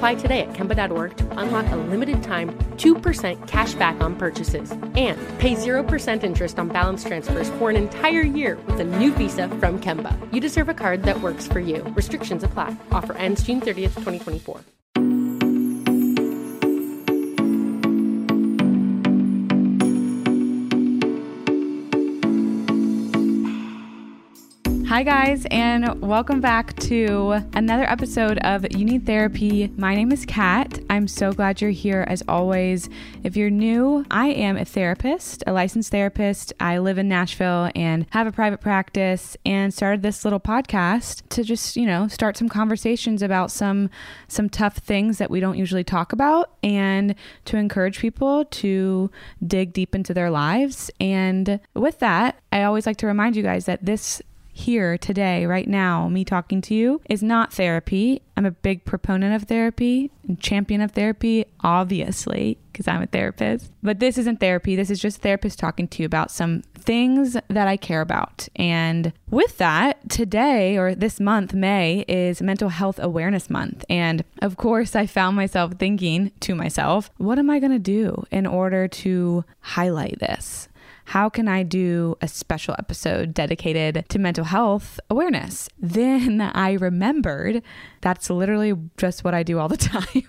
Apply today at Kemba.org to unlock a limited time 2% cash back on purchases and pay 0% interest on balance transfers for an entire year with a new visa from Kemba. You deserve a card that works for you. Restrictions apply. Offer ends June 30th, 2024. Hi, guys, and welcome back to another episode of You Need Therapy. My name is Kat. I'm so glad you're here as always. If you're new, I am a therapist, a licensed therapist. I live in Nashville and have a private practice and started this little podcast to just, you know, start some conversations about some some tough things that we don't usually talk about and to encourage people to dig deep into their lives. And with that, I always like to remind you guys that this here today, right now, me talking to you is not therapy. I'm a big proponent of therapy and champion of therapy, obviously, because I'm a therapist. But this isn't therapy. This is just therapist talking to you about some things that I care about. And with that, today or this month, May, is Mental Health Awareness Month. And of course, I found myself thinking to myself, what am I going to do in order to highlight this? How can I do a special episode dedicated to mental health awareness? Then I remembered that's literally just what I do all the time.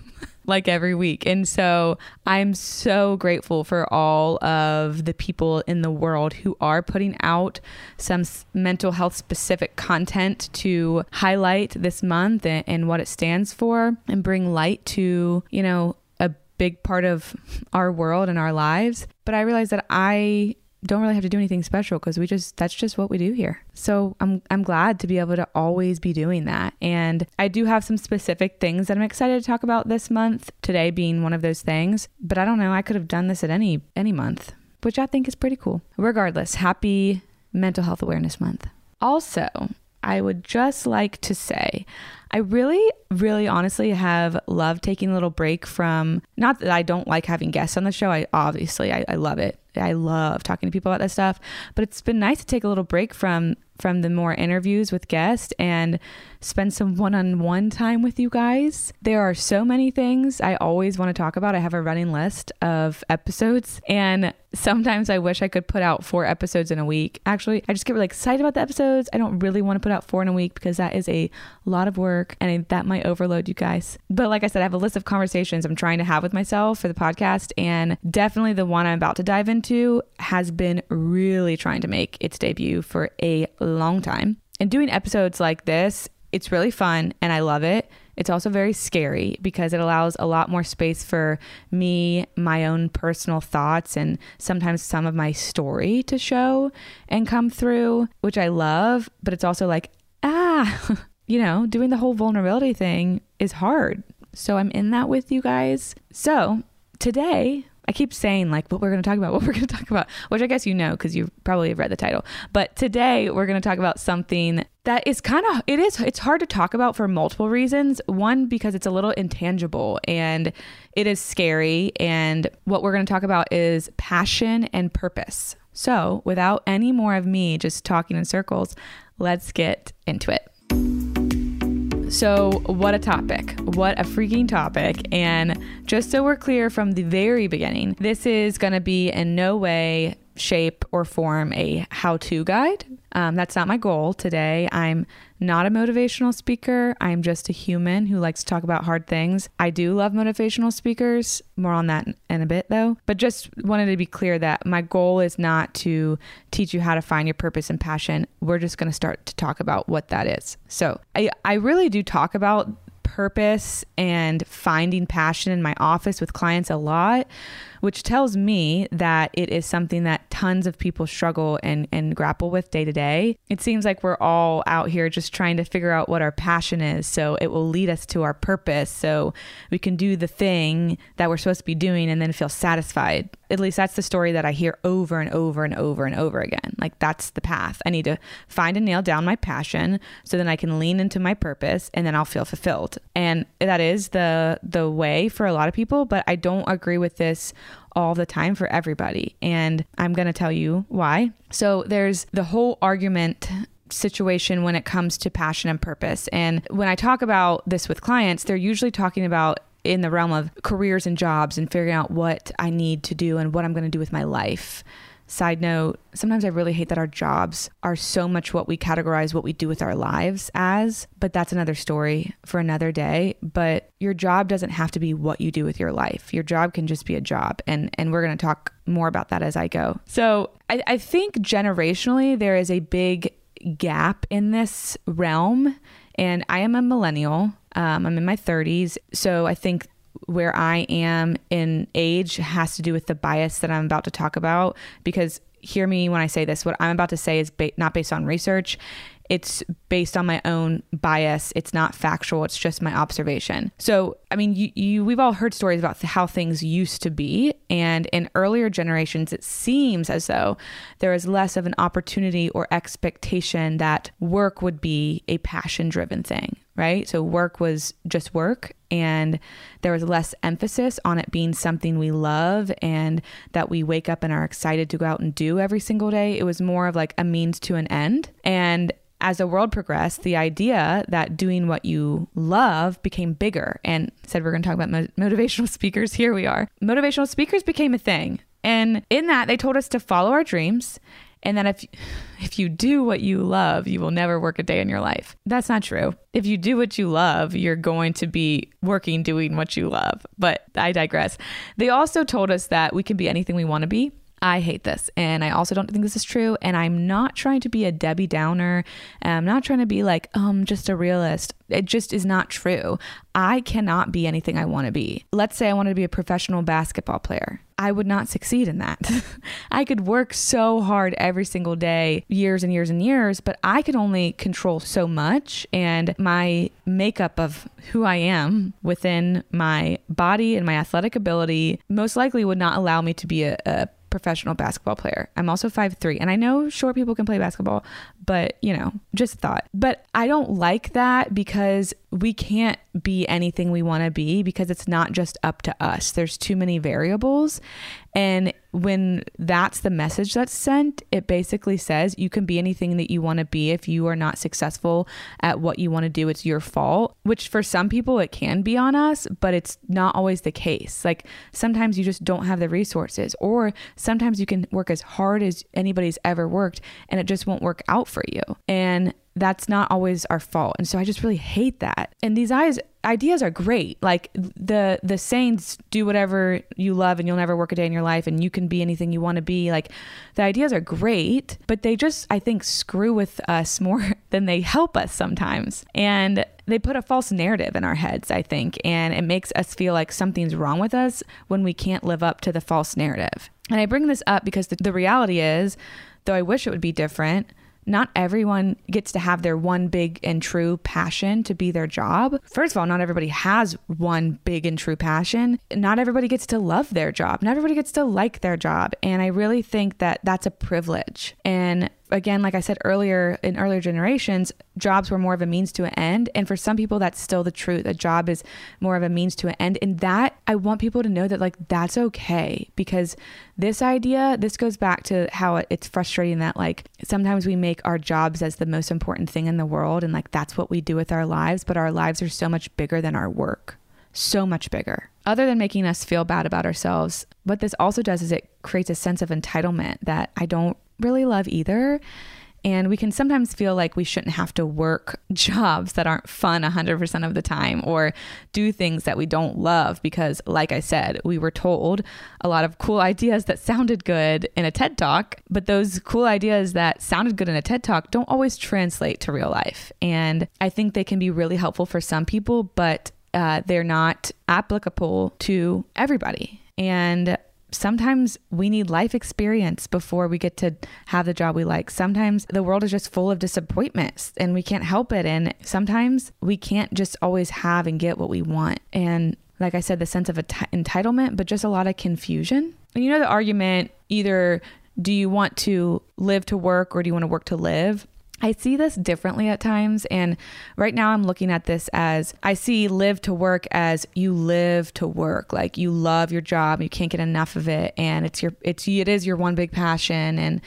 like every week. And so I'm so grateful for all of the people in the world who are putting out some mental health specific content to highlight this month and, and what it stands for and bring light to, you know, a big part of our world and our lives. But I realized that I don't really have to do anything special because we just that's just what we do here. So I'm I'm glad to be able to always be doing that. And I do have some specific things that I'm excited to talk about this month, today being one of those things, but I don't know, I could have done this at any any month, which I think is pretty cool. Regardless, happy mental health awareness month. Also, I would just like to say I really, really honestly have loved taking a little break from not that I don't like having guests on the show. I obviously I, I love it. I love talking to people about this stuff, but it's been nice to take a little break from from the more interviews with guests and spend some one-on-one time with you guys. There are so many things I always want to talk about. I have a running list of episodes and sometimes I wish I could put out four episodes in a week. Actually, I just get really excited about the episodes. I don't really want to put out four in a week because that is a lot of work and that might overload you guys. But like I said, I have a list of conversations I'm trying to have with myself for the podcast and definitely the one I'm about to dive into has been really trying to make its debut for a long time. And doing episodes like this, it's really fun and I love it. It's also very scary because it allows a lot more space for me, my own personal thoughts, and sometimes some of my story to show and come through, which I love. But it's also like, ah, you know, doing the whole vulnerability thing is hard. So I'm in that with you guys. So today, I keep saying like what we're going to talk about, what we're going to talk about, which I guess you know because you probably have read the title. But today we're going to talk about something that is kind of it is it's hard to talk about for multiple reasons. One because it's a little intangible and it is scary and what we're going to talk about is passion and purpose. So, without any more of me just talking in circles, let's get into it. So, what a topic. What a freaking topic. And just so we're clear from the very beginning, this is going to be in no way shape or form a how to guide. Um, that's not my goal today. I'm not a motivational speaker. I'm just a human who likes to talk about hard things. I do love motivational speakers. More on that in a bit, though. But just wanted to be clear that my goal is not to teach you how to find your purpose and passion. We're just going to start to talk about what that is. So I, I really do talk about purpose and finding passion in my office with clients a lot which tells me that it is something that tons of people struggle and, and grapple with day to day. It seems like we're all out here just trying to figure out what our passion is. So it will lead us to our purpose. So we can do the thing that we're supposed to be doing and then feel satisfied. At least that's the story that I hear over and over and over and over again. Like that's the path. I need to find and nail down my passion so then I can lean into my purpose and then I'll feel fulfilled. And that is the the way for a lot of people, but I don't agree with this all the time for everybody. And I'm going to tell you why. So there's the whole argument situation when it comes to passion and purpose. And when I talk about this with clients, they're usually talking about in the realm of careers and jobs and figuring out what I need to do and what I'm going to do with my life. Side note, sometimes I really hate that our jobs are so much what we categorize what we do with our lives as, but that's another story for another day. But your job doesn't have to be what you do with your life. Your job can just be a job. And and we're gonna talk more about that as I go. So I, I think generationally there is a big gap in this realm. And I am a millennial. Um, I'm in my 30s. So I think where I am in age has to do with the bias that I'm about to talk about. Because hear me when I say this, what I'm about to say is ba- not based on research. It's based on my own bias. It's not factual. It's just my observation. So, I mean, you, you we've all heard stories about how things used to be, and in earlier generations, it seems as though there is less of an opportunity or expectation that work would be a passion-driven thing right? So work was just work and there was less emphasis on it being something we love and that we wake up and are excited to go out and do every single day. It was more of like a means to an end. And as the world progressed, the idea that doing what you love became bigger. And said we're going to talk about mo- motivational speakers. Here we are. Motivational speakers became a thing. And in that, they told us to follow our dreams and that if if you do what you love, you will never work a day in your life. That's not true. If you do what you love, you're going to be working doing what you love. But I digress. They also told us that we can be anything we want to be. I hate this. And I also don't think this is true. And I'm not trying to be a Debbie Downer. I'm not trying to be like, I'm just a realist. It just is not true. I cannot be anything I want to be. Let's say I wanted to be a professional basketball player. I would not succeed in that. I could work so hard every single day, years and years and years, but I could only control so much. And my makeup of who I am within my body and my athletic ability most likely would not allow me to be a, a professional basketball player. I'm also five three, and I know short people can play basketball, but you know, just thought. But I don't like that because we can't be anything we want to be because it's not just up to us. There's too many variables. And when that's the message that's sent, it basically says you can be anything that you want to be. If you are not successful at what you want to do, it's your fault, which for some people it can be on us, but it's not always the case. Like sometimes you just don't have the resources, or sometimes you can work as hard as anybody's ever worked and it just won't work out for you. And that's not always our fault. And so I just really hate that. And these eyes ideas are great. Like the the sayings do whatever you love and you'll never work a day in your life and you can be anything you want to be. Like the ideas are great, but they just I think screw with us more than they help us sometimes. And they put a false narrative in our heads, I think, and it makes us feel like something's wrong with us when we can't live up to the false narrative. And I bring this up because the, the reality is, though I wish it would be different, not everyone gets to have their one big and true passion to be their job. First of all, not everybody has one big and true passion. Not everybody gets to love their job. Not everybody gets to like their job. And I really think that that's a privilege. And again, like I said earlier, in earlier generations, jobs were more of a means to an end. And for some people, that's still the truth. A job is more of a means to an end. And that, I want people to know that, like, that's okay. Because this idea, this goes back to how it's frustrating that, like, sometimes we make our jobs as the most important thing in the world. And, like, that's what we do with our lives. But our lives are so much bigger than our work so much bigger. Other than making us feel bad about ourselves, what this also does is it creates a sense of entitlement that I don't really love either. And we can sometimes feel like we shouldn't have to work jobs that aren't fun 100% of the time or do things that we don't love because, like I said, we were told a lot of cool ideas that sounded good in a TED Talk, but those cool ideas that sounded good in a TED Talk don't always translate to real life. And I think they can be really helpful for some people, but uh, they're not applicable to everybody. And sometimes we need life experience before we get to have the job we like. Sometimes the world is just full of disappointments and we can't help it. And sometimes we can't just always have and get what we want. And like I said, the sense of entitlement, but just a lot of confusion. And you know, the argument either do you want to live to work or do you want to work to live? I see this differently at times. And right now I'm looking at this as I see live to work as you live to work. Like you love your job, you can't get enough of it. And it's your, it's, it is your one big passion. And,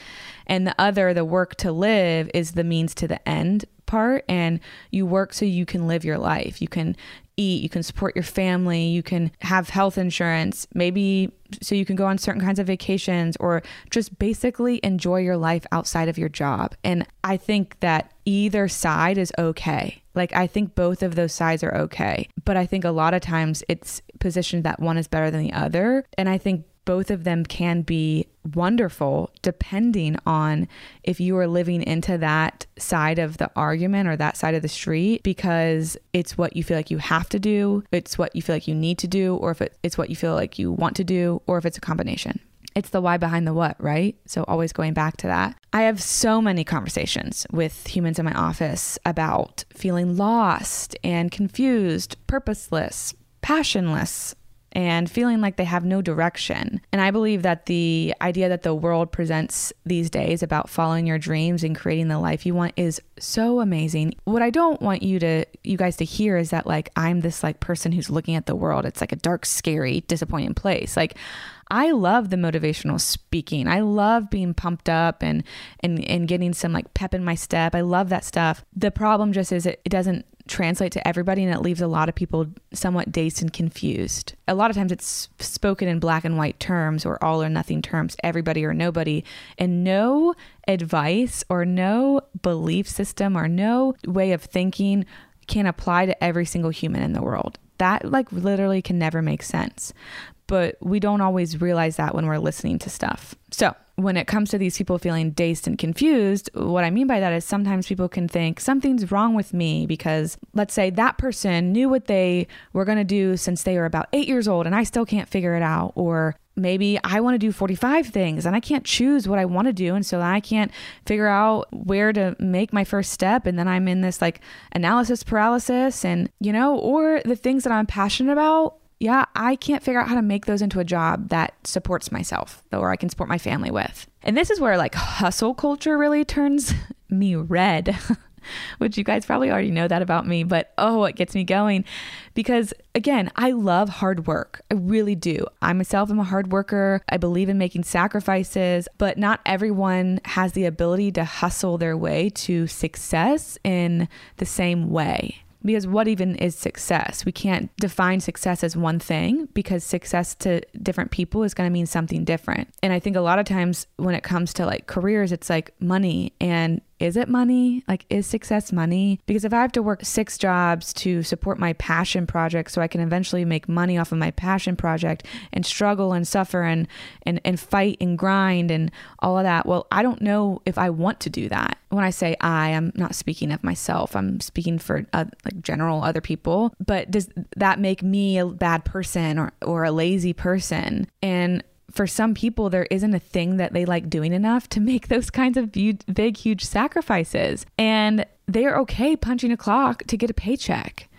and the other, the work to live is the means to the end part. And you work so you can live your life. You can eat, you can support your family, you can have health insurance, maybe so you can go on certain kinds of vacations or just basically enjoy your life outside of your job. And I think that either side is okay. Like, I think both of those sides are okay. But I think a lot of times it's positioned that one is better than the other. And I think both of them can be wonderful depending on if you are living into that side of the argument or that side of the street because it's what you feel like you have to do, it's what you feel like you need to do, or if it's what you feel like you want to do, or if it's a combination. It's the why behind the what, right? So, always going back to that. I have so many conversations with humans in my office about feeling lost and confused, purposeless, passionless, and feeling like they have no direction. And I believe that the idea that the world presents these days about following your dreams and creating the life you want is so amazing. What I don't want you to you guys to hear is that like I'm this like person who's looking at the world. It's like a dark, scary, disappointing place. Like I love the motivational speaking. I love being pumped up and and and getting some like pep in my step. I love that stuff. The problem just is it, it doesn't translate to everybody and it leaves a lot of people somewhat dazed and confused. A lot of times it's spoken in black and white terms or all or nothing terms, everybody or nobody, and no advice or no belief system or no way of thinking can apply to every single human in the world. That like literally can never make sense. But we don't always realize that when we're listening to stuff. So, when it comes to these people feeling dazed and confused, what I mean by that is sometimes people can think something's wrong with me because let's say that person knew what they were going to do since they were about eight years old and I still can't figure it out. Or maybe I want to do 45 things and I can't choose what I want to do. And so I can't figure out where to make my first step. And then I'm in this like analysis paralysis and, you know, or the things that I'm passionate about yeah, I can't figure out how to make those into a job that supports myself or I can support my family with. And this is where like hustle culture really turns me red. Which you guys probably already know that about me, but oh, it gets me going because again, I love hard work. I really do. I myself am a hard worker. I believe in making sacrifices, but not everyone has the ability to hustle their way to success in the same way. Because what even is success? We can't define success as one thing because success to different people is going to mean something different. And I think a lot of times when it comes to like careers, it's like money and is it money? Like, is success money? Because if I have to work six jobs to support my passion project so I can eventually make money off of my passion project and struggle and suffer and, and, and fight and grind and all of that, well, I don't know if I want to do that. When I say I, I'm not speaking of myself, I'm speaking for uh, like general other people. But does that make me a bad person or, or a lazy person? And for some people, there isn't a thing that they like doing enough to make those kinds of big, huge sacrifices. And they're okay punching a clock to get a paycheck.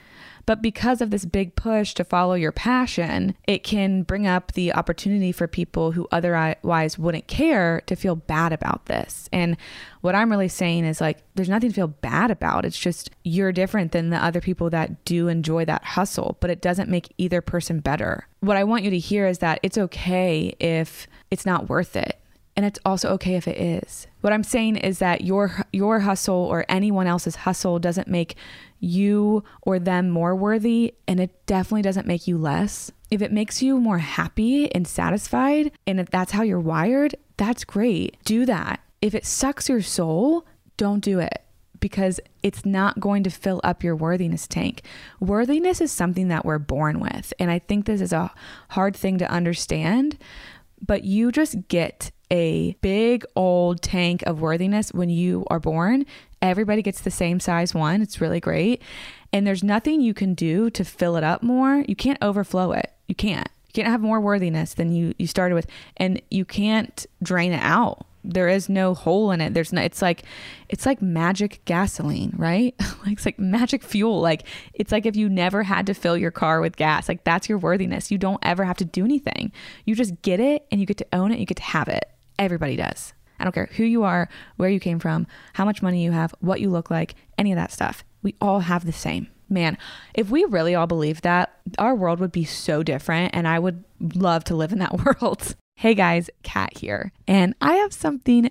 But because of this big push to follow your passion, it can bring up the opportunity for people who otherwise wouldn't care to feel bad about this. And what I'm really saying is like, there's nothing to feel bad about. It's just you're different than the other people that do enjoy that hustle, but it doesn't make either person better. What I want you to hear is that it's okay if it's not worth it and it's also okay if it is. What I'm saying is that your your hustle or anyone else's hustle doesn't make you or them more worthy and it definitely doesn't make you less. If it makes you more happy and satisfied and if that's how you're wired, that's great. Do that. If it sucks your soul, don't do it because it's not going to fill up your worthiness tank. Worthiness is something that we're born with. And I think this is a hard thing to understand, but you just get a big old tank of worthiness when you are born. Everybody gets the same size one. It's really great. And there's nothing you can do to fill it up more. You can't overflow it. You can't. You can't have more worthiness than you you started with and you can't drain it out there is no hole in it. There's no, it's like, it's like magic gasoline, right? like it's like magic fuel. Like it's like if you never had to fill your car with gas, like that's your worthiness. You don't ever have to do anything. You just get it and you get to own it. You get to have it. Everybody does. I don't care who you are, where you came from, how much money you have, what you look like, any of that stuff. We all have the same. Man, if we really all believed that, our world would be so different and I would love to live in that world. Hey guys, Kat here, and I have something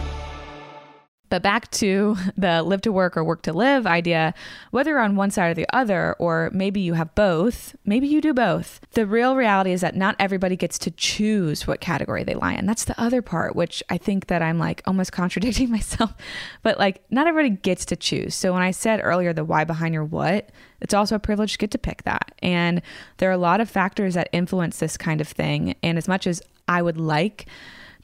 But back to the live to work or work to live idea, whether you're on one side or the other, or maybe you have both, maybe you do both. The real reality is that not everybody gets to choose what category they lie in. That's the other part, which I think that I'm like almost contradicting myself. But like, not everybody gets to choose. So when I said earlier the why behind your what, it's also a privilege to get to pick that. And there are a lot of factors that influence this kind of thing. And as much as I would like,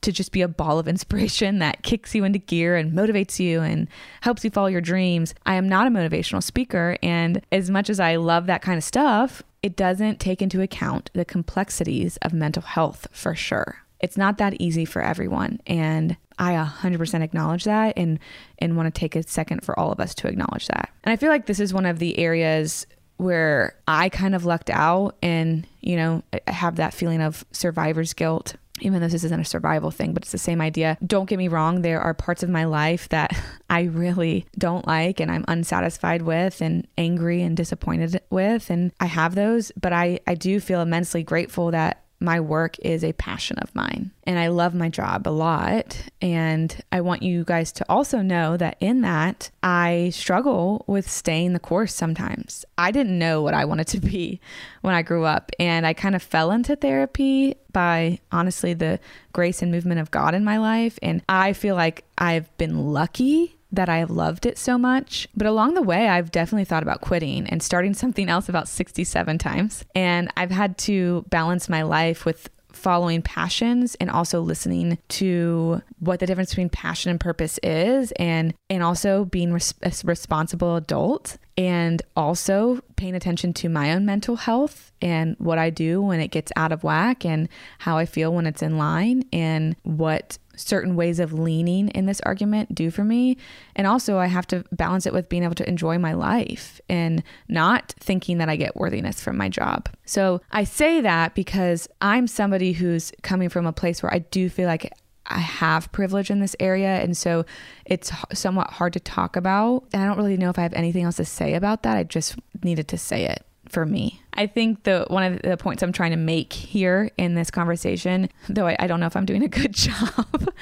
to just be a ball of inspiration that kicks you into gear and motivates you and helps you follow your dreams. I am not a motivational speaker. And as much as I love that kind of stuff, it doesn't take into account the complexities of mental health for sure. It's not that easy for everyone. And I 100% acknowledge that and, and want to take a second for all of us to acknowledge that. And I feel like this is one of the areas where I kind of lucked out and, you know, have that feeling of survivor's guilt even though this isn't a survival thing, but it's the same idea. Don't get me wrong, there are parts of my life that I really don't like and I'm unsatisfied with and angry and disappointed with. And I have those, but I, I do feel immensely grateful that my work is a passion of mine and I love my job a lot. And I want you guys to also know that in that, I struggle with staying the course sometimes. I didn't know what I wanted to be when I grew up, and I kind of fell into therapy by honestly the grace and movement of God in my life. And I feel like I've been lucky that I have loved it so much. But along the way, I've definitely thought about quitting and starting something else about 67 times. And I've had to balance my life with following passions and also listening to what the difference between passion and purpose is and and also being res- a responsible adult and also paying attention to my own mental health and what I do when it gets out of whack and how I feel when it's in line and what certain ways of leaning in this argument do for me. And also, I have to balance it with being able to enjoy my life and not thinking that I get worthiness from my job. So I say that because I'm somebody who's coming from a place where I do feel like I have privilege in this area. And so it's somewhat hard to talk about. And I don't really know if I have anything else to say about that. I just needed to say it for me. I think the one of the points I'm trying to make here in this conversation, though I, I don't know if I'm doing a good job,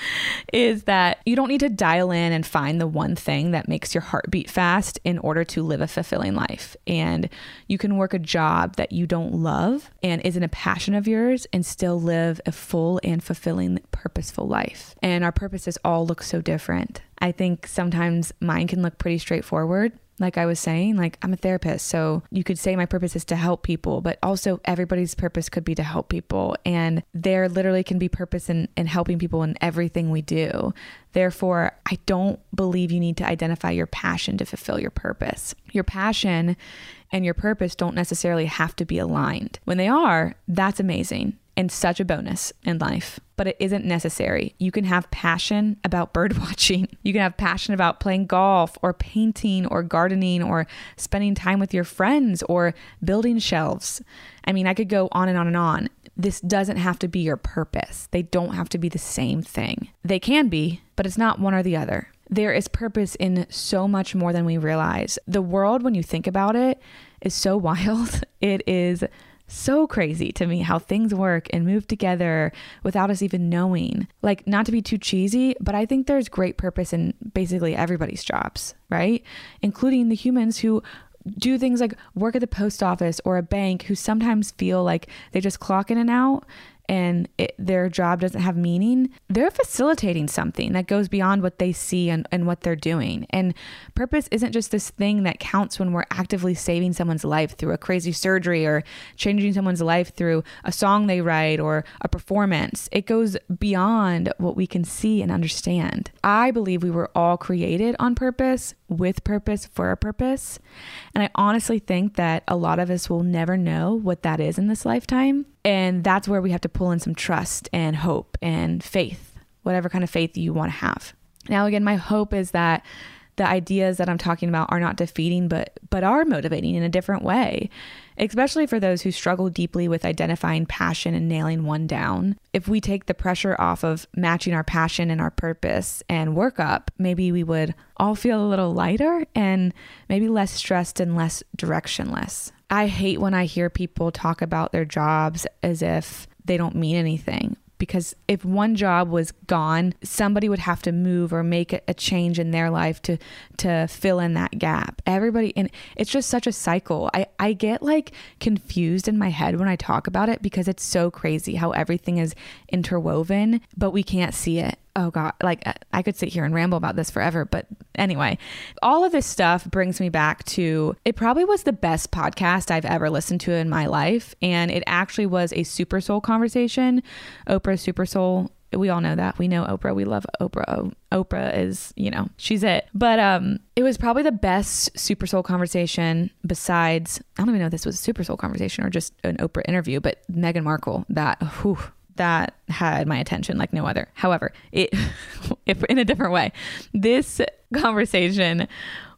is that you don't need to dial in and find the one thing that makes your heart beat fast in order to live a fulfilling life. And you can work a job that you don't love and isn't a passion of yours and still live a full and fulfilling, purposeful life. And our purposes all look so different. I think sometimes mine can look pretty straightforward like I was saying, like I'm a therapist. So you could say my purpose is to help people, but also everybody's purpose could be to help people. And there literally can be purpose in, in helping people in everything we do. Therefore, I don't believe you need to identify your passion to fulfill your purpose. Your passion and your purpose don't necessarily have to be aligned. When they are, that's amazing and such a bonus in life, but it isn't necessary. You can have passion about bird watching. You can have passion about playing golf or painting or gardening or spending time with your friends or building shelves. I mean, I could go on and on and on. This doesn't have to be your purpose. They don't have to be the same thing. They can be, but it's not one or the other. There is purpose in so much more than we realize. The world, when you think about it, is so wild. It is so crazy to me how things work and move together without us even knowing. Like, not to be too cheesy, but I think there's great purpose in basically everybody's jobs, right? Including the humans who do things like work at the post office or a bank who sometimes feel like they just clock in and out and it, their job doesn't have meaning, they're facilitating something that goes beyond what they see and, and what they're doing. And purpose isn't just this thing that counts when we're actively saving someone's life through a crazy surgery or changing someone's life through a song they write or a performance. It goes beyond what we can see and understand. I believe we were all created on purpose, with purpose, for a purpose. And I honestly think that a lot of us will never know what that is in this lifetime. And that's where we have to pull in some trust and hope and faith, whatever kind of faith you want to have. Now, again, my hope is that the ideas that I'm talking about are not defeating, but but are motivating in a different way, especially for those who struggle deeply with identifying passion and nailing one down. If we take the pressure off of matching our passion and our purpose and work up, maybe we would all feel a little lighter and maybe less stressed and less directionless. I hate when I hear people talk about their jobs as if they don't mean anything because if one job was gone, somebody would have to move or make a change in their life to to fill in that gap. Everybody and it's just such a cycle. I I get like confused in my head when I talk about it because it's so crazy how everything is interwoven, but we can't see it oh god like i could sit here and ramble about this forever but anyway all of this stuff brings me back to it probably was the best podcast i've ever listened to in my life and it actually was a super soul conversation. Oprah super soul. We all know that. We know oprah. We love oprah. Oprah is you know she's it. But um it was probably the best super soul conversation besides i don't even know if this was a super soul conversation or just an oprah interview but meghan markle that whew, that had my attention like no other. However, it if in a different way. This conversation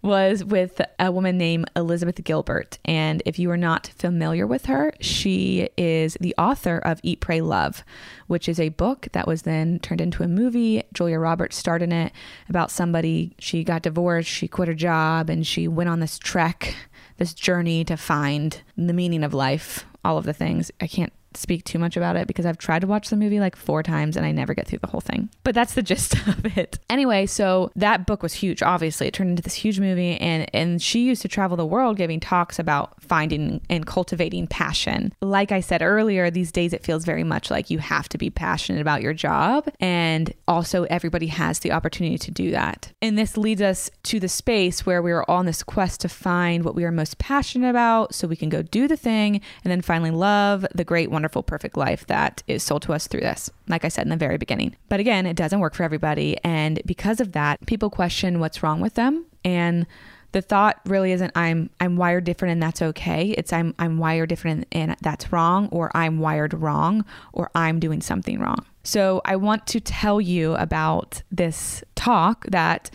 was with a woman named Elizabeth Gilbert. And if you are not familiar with her, she is the author of Eat, Pray, Love, which is a book that was then turned into a movie. Julia Roberts starred in it about somebody, she got divorced, she quit her job, and she went on this trek, this journey to find the meaning of life, all of the things. I can't speak too much about it because I've tried to watch the movie like four times and I never get through the whole thing. But that's the gist of it. Anyway, so that book was huge. Obviously, it turned into this huge movie, and and she used to travel the world giving talks about finding and cultivating passion. Like I said earlier, these days it feels very much like you have to be passionate about your job, and also everybody has the opportunity to do that. And this leads us to the space where we are all on this quest to find what we are most passionate about, so we can go do the thing, and then finally love the great, wonderful wonderful, perfect life that is sold to us through this, like I said in the very beginning. But again, it doesn't work for everybody. And because of that, people question what's wrong with them. And the thought really isn't I'm I'm wired different and that's okay. It's I'm I'm wired different and, and that's wrong or I'm wired wrong or I'm doing something wrong. So I want to tell you about this talk that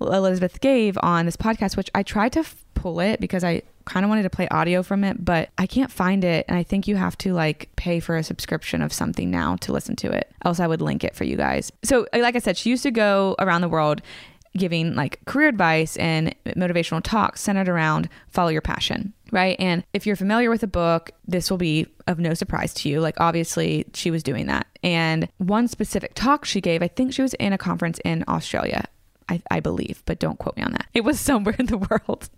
Elizabeth gave on this podcast which I tried to pull it because I kind of wanted to play audio from it, but I can't find it. And I think you have to like pay for a subscription of something now to listen to it. Else I would link it for you guys. So, uh, like I said, she used to go around the world giving like career advice and motivational talks centered around follow your passion, right? And if you're familiar with the book, this will be of no surprise to you. Like, obviously, she was doing that. And one specific talk she gave, I think she was in a conference in Australia. I, I, believe, but don't quote me on that. It was somewhere in the world.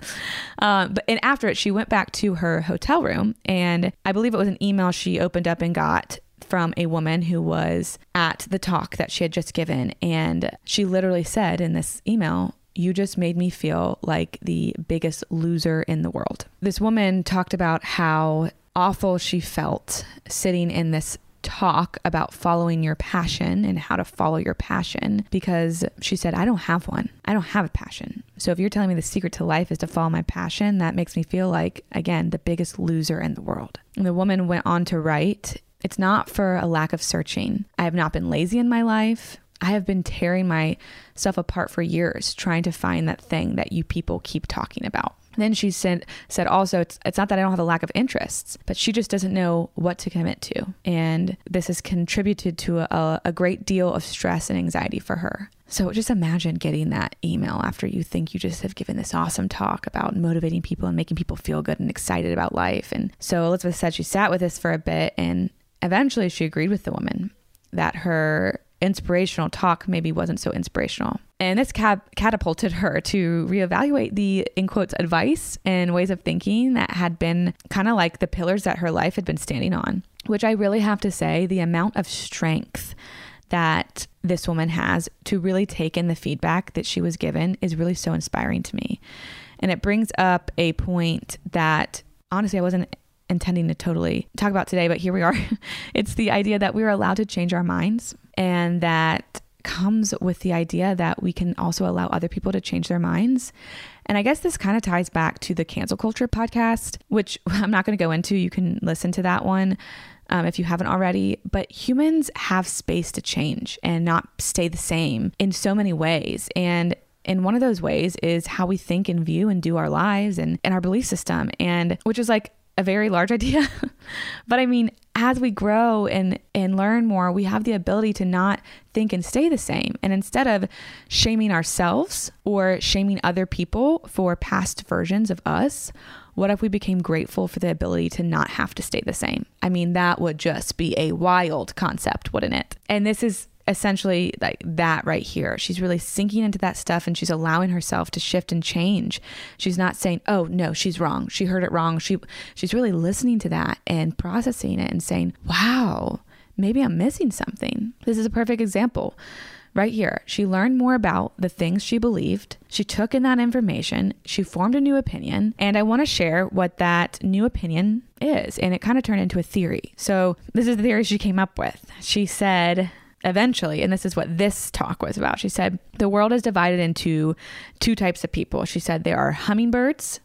Um, but and after it, she went back to her hotel room, and I believe it was an email she opened up and got from a woman who was at the talk that she had just given, and she literally said in this email. You just made me feel like the biggest loser in the world. This woman talked about how awful she felt sitting in this talk about following your passion and how to follow your passion because she said, I don't have one. I don't have a passion. So if you're telling me the secret to life is to follow my passion, that makes me feel like, again, the biggest loser in the world. And the woman went on to write, It's not for a lack of searching. I have not been lazy in my life. I have been tearing myself apart for years trying to find that thing that you people keep talking about. Then she said, said also, it's, it's not that I don't have a lack of interests, but she just doesn't know what to commit to. And this has contributed to a, a great deal of stress and anxiety for her. So just imagine getting that email after you think you just have given this awesome talk about motivating people and making people feel good and excited about life. And so Elizabeth said she sat with this for a bit and eventually she agreed with the woman that her inspirational talk maybe wasn't so inspirational. And this catapulted her to reevaluate the, in quotes, advice and ways of thinking that had been kind of like the pillars that her life had been standing on, which I really have to say, the amount of strength that this woman has to really take in the feedback that she was given is really so inspiring to me. And it brings up a point that honestly I wasn't intending to totally talk about today, but here we are. it's the idea that we are allowed to change our minds and that comes with the idea that we can also allow other people to change their minds. And I guess this kind of ties back to the cancel culture podcast, which I'm not going to go into. You can listen to that one um, if you haven't already. But humans have space to change and not stay the same in so many ways. And and one of those ways is how we think and view and do our lives and, and our belief system. And which is like a very large idea. but I mean, as we grow and and learn more, we have the ability to not think and stay the same. And instead of shaming ourselves or shaming other people for past versions of us, what if we became grateful for the ability to not have to stay the same? I mean, that would just be a wild concept, wouldn't it? And this is essentially like that right here. She's really sinking into that stuff and she's allowing herself to shift and change. She's not saying, "Oh, no, she's wrong. She heard it wrong." She she's really listening to that and processing it and saying, "Wow, maybe I'm missing something." This is a perfect example. Right here, she learned more about the things she believed. She took in that information, she formed a new opinion, and I want to share what that new opinion is. And it kind of turned into a theory. So, this is the theory she came up with. She said, eventually, and this is what this talk was about, she said, the world is divided into two types of people. She said there are hummingbirds,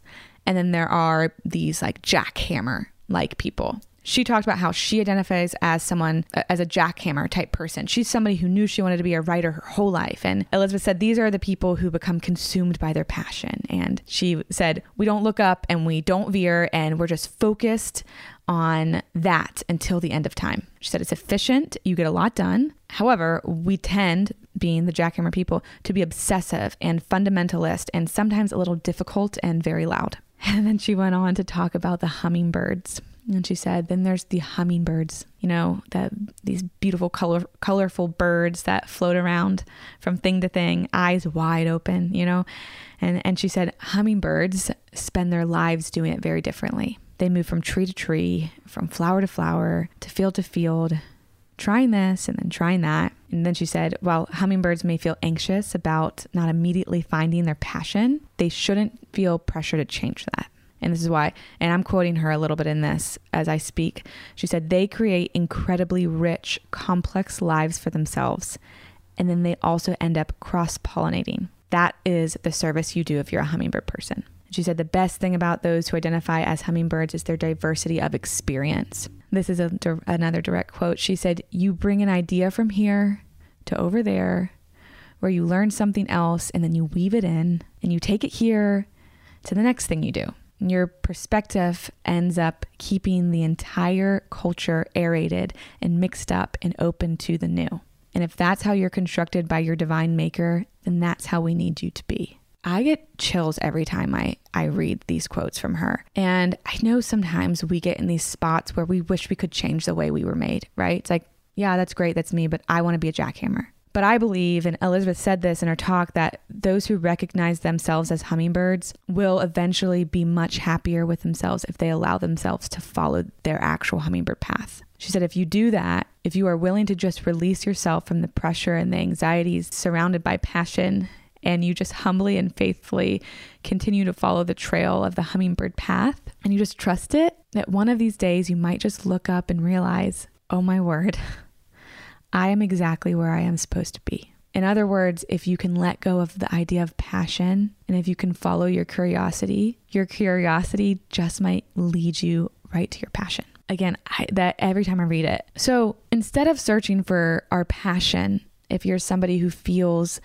and then there are these like jackhammer like people. she talked about how she identifies as someone uh, as a jackhammer type person. She's somebody who knew she wanted to be a writer her whole life. And Elizabeth said these are the people who become consumed by their passion. And she said, We don't look up and we don't veer and we're just focused on that until the end of time. She said it's efficient, you get a lot done. However, we tend, being the jackhammer people, to be obsessive and fundamentalist and sometimes a little difficult and very loud. And then she went on to talk about the hummingbirds. And she said, then there's the hummingbirds, you know, that these beautiful color colorful birds that float around from thing to thing, eyes wide open, you know. And and she said hummingbirds spend their lives doing it very differently. They move from tree to tree, from flower to flower, to field to field, trying this and then trying that. And then she said, while hummingbirds may feel anxious about not immediately finding their passion, they shouldn't feel pressure to change that. And this is why, and I'm quoting her a little bit in this as I speak. She said, they create incredibly rich, complex lives for themselves. And then they also end up cross pollinating. That is the service you do if you're a hummingbird person. She said, the best thing about those who identify as hummingbirds is their diversity of experience. This is a, another direct quote. She said, You bring an idea from here to over there, where you learn something else, and then you weave it in, and you take it here to the next thing you do And your perspective ends up keeping the entire culture aerated and mixed up and open to the new. And if that's how you're constructed by your divine maker, then that's how we need you to be. I get chills every time I, I read these quotes from her. And I know sometimes we get in these spots where we wish we could change the way we were made, right? It's like, yeah, that's great, that's me, but I want to be a jackhammer. But I believe, and Elizabeth said this in her talk, that those who recognize themselves as hummingbirds will eventually be much happier with themselves if they allow themselves to follow their actual hummingbird path. She said, if you do that, if you are willing to just release yourself from the pressure and the anxieties surrounded by passion, and you just humbly and faithfully continue to follow the trail of the hummingbird path, and you just trust it, that one of these days you might just look up and realize, oh my word. I am exactly where I am supposed to be. In other words, if you can let go of the idea of passion and if you can follow your curiosity, your curiosity just might lead you right to your passion. Again, I, that every time I read it. So instead of searching for our passion, if you're somebody who feels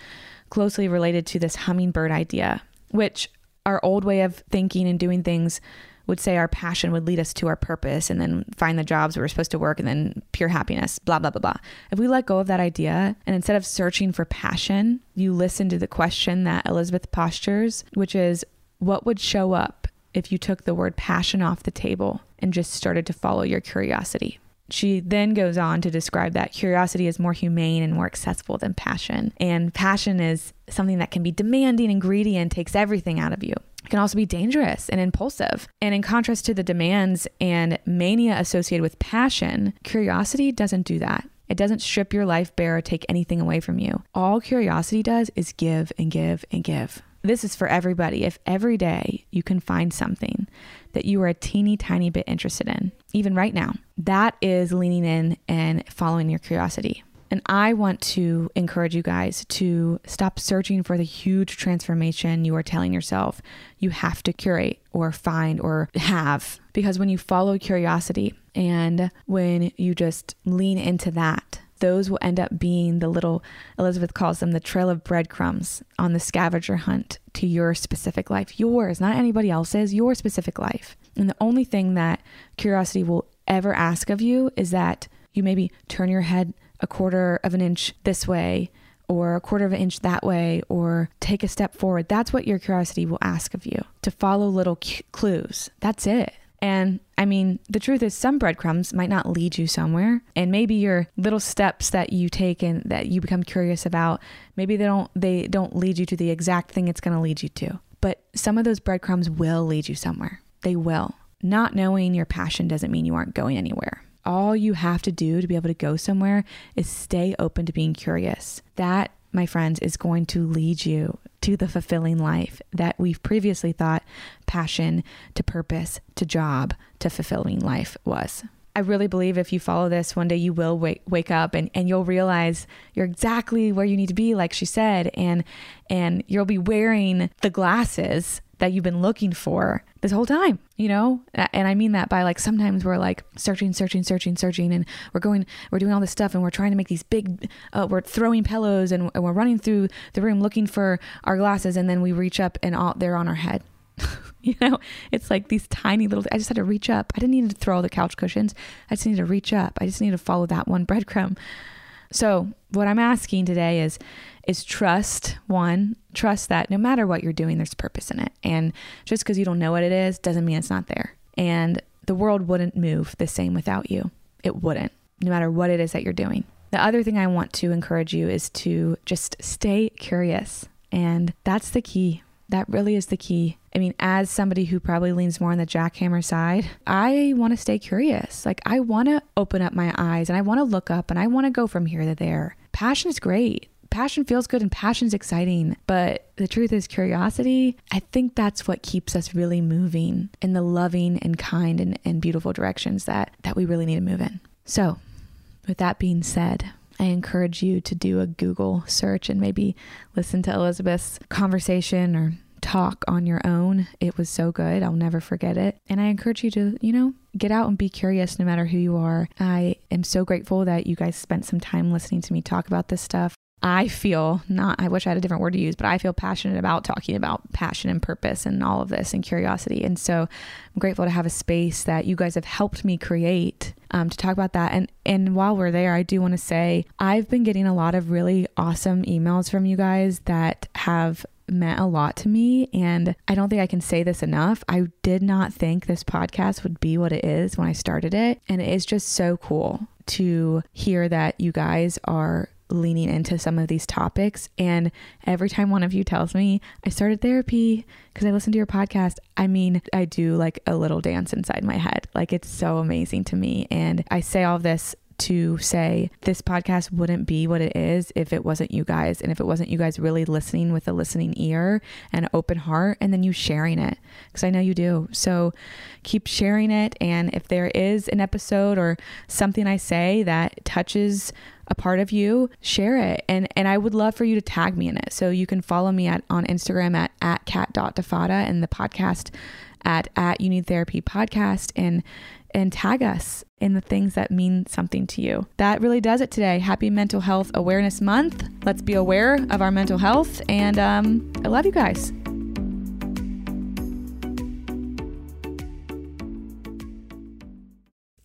closely related to this hummingbird idea, which our old way of thinking and doing things would say our passion would lead us to our purpose and then find the jobs we are supposed to work and then pure happiness, blah, blah, blah, blah. If we let go of that idea and instead of searching for passion, you listen to the question that Elizabeth postures, which is what would show up if you took the word passion off the table and just started to follow your curiosity? She then goes on to describe that curiosity is more humane and more accessible than passion. And passion is something that can be demanding and greedy and takes everything out of you It can also be dangerous and impulsive. And in contrast to the demands and mania associated with passion, curiosity doesn't do that. It doesn't strip your life bare or take anything away from you. All curiosity does is give and give and give. This is for everybody. If every day you can find something that you are a teeny tiny bit interested in, even right now, that is leaning in and following your curiosity. And I want to encourage you guys to stop searching for the huge transformation you are telling yourself you have to curate or find or have. Because when you follow curiosity and when you just lean into that, those will end up being the little, Elizabeth calls them the trail of breadcrumbs on the scavenger hunt to your specific life. Yours, not anybody else's, your specific life. And the only thing that curiosity will ever ask of you is that you maybe turn your head a quarter of an inch this way or a quarter of an inch that way or take a step forward. That's what your curiosity will ask of you to follow little clues. That's it. And I mean, the truth is, some breadcrumbs might not lead you somewhere, and maybe your little steps that you take and that you become curious about, maybe they don't they don't lead you to the exact thing it's going to lead you to. But some of those breadcrumbs will lead you somewhere. They will. Not knowing your passion doesn't mean you aren't going anywhere. All you have to do to be able to go somewhere is stay open to being curious. That, my friends, is going to lead you to the fulfilling life that we've previously thought passion to purpose to job to fulfilling life was. I really believe if you follow this, one day you will wake, wake up and, and you'll realize you're exactly where you need to be, like she said, and and you'll be wearing the glasses that you've been looking for this whole time, you know? And I mean that by like sometimes we're like searching, searching, searching, searching, and we're going, we're doing all this stuff and we're trying to make these big, uh, we're throwing pillows and, and we're running through the room looking for our glasses and then we reach up and all, they're on our head. you know, it's like these tiny little, I just had to reach up. I didn't need to throw all the couch cushions. I just need to reach up. I just need to follow that one breadcrumb. So, what I'm asking today is is trust one, trust that no matter what you're doing there's purpose in it. And just because you don't know what it is doesn't mean it's not there. And the world wouldn't move the same without you. It wouldn't, no matter what it is that you're doing. The other thing I want to encourage you is to just stay curious. And that's the key. That really is the key. I mean, as somebody who probably leans more on the jackhammer side, I want to stay curious. Like, I want to open up my eyes and I want to look up and I want to go from here to there. Passion is great. Passion feels good and passion's exciting. But the truth is, curiosity, I think that's what keeps us really moving in the loving and kind and, and beautiful directions that, that we really need to move in. So, with that being said, I encourage you to do a Google search and maybe listen to Elizabeth's conversation or talk on your own. It was so good. I'll never forget it. And I encourage you to, you know, get out and be curious no matter who you are. I am so grateful that you guys spent some time listening to me talk about this stuff. I feel not, I wish I had a different word to use, but I feel passionate about talking about passion and purpose and all of this and curiosity. And so I'm grateful to have a space that you guys have helped me create um, to talk about that. And, and while we're there, I do want to say I've been getting a lot of really awesome emails from you guys that have meant a lot to me. And I don't think I can say this enough. I did not think this podcast would be what it is when I started it. And it is just so cool to hear that you guys are leaning into some of these topics. And every time one of you tells me I started therapy because I listened to your podcast, I mean, I do like a little dance inside my head. Like it's so amazing to me. And I say all this to say this podcast wouldn't be what it is if it wasn't you guys and if it wasn't you guys really listening with a listening ear and open heart and then you sharing it because I know you do. So keep sharing it and if there is an episode or something I say that touches a part of you, share it. And and I would love for you to tag me in it. So you can follow me at on Instagram at, at cat.defada and the podcast at at you need therapy podcast and and tag us in the things that mean something to you. That really does it today. Happy Mental Health Awareness Month. Let's be aware of our mental health. And um, I love you guys.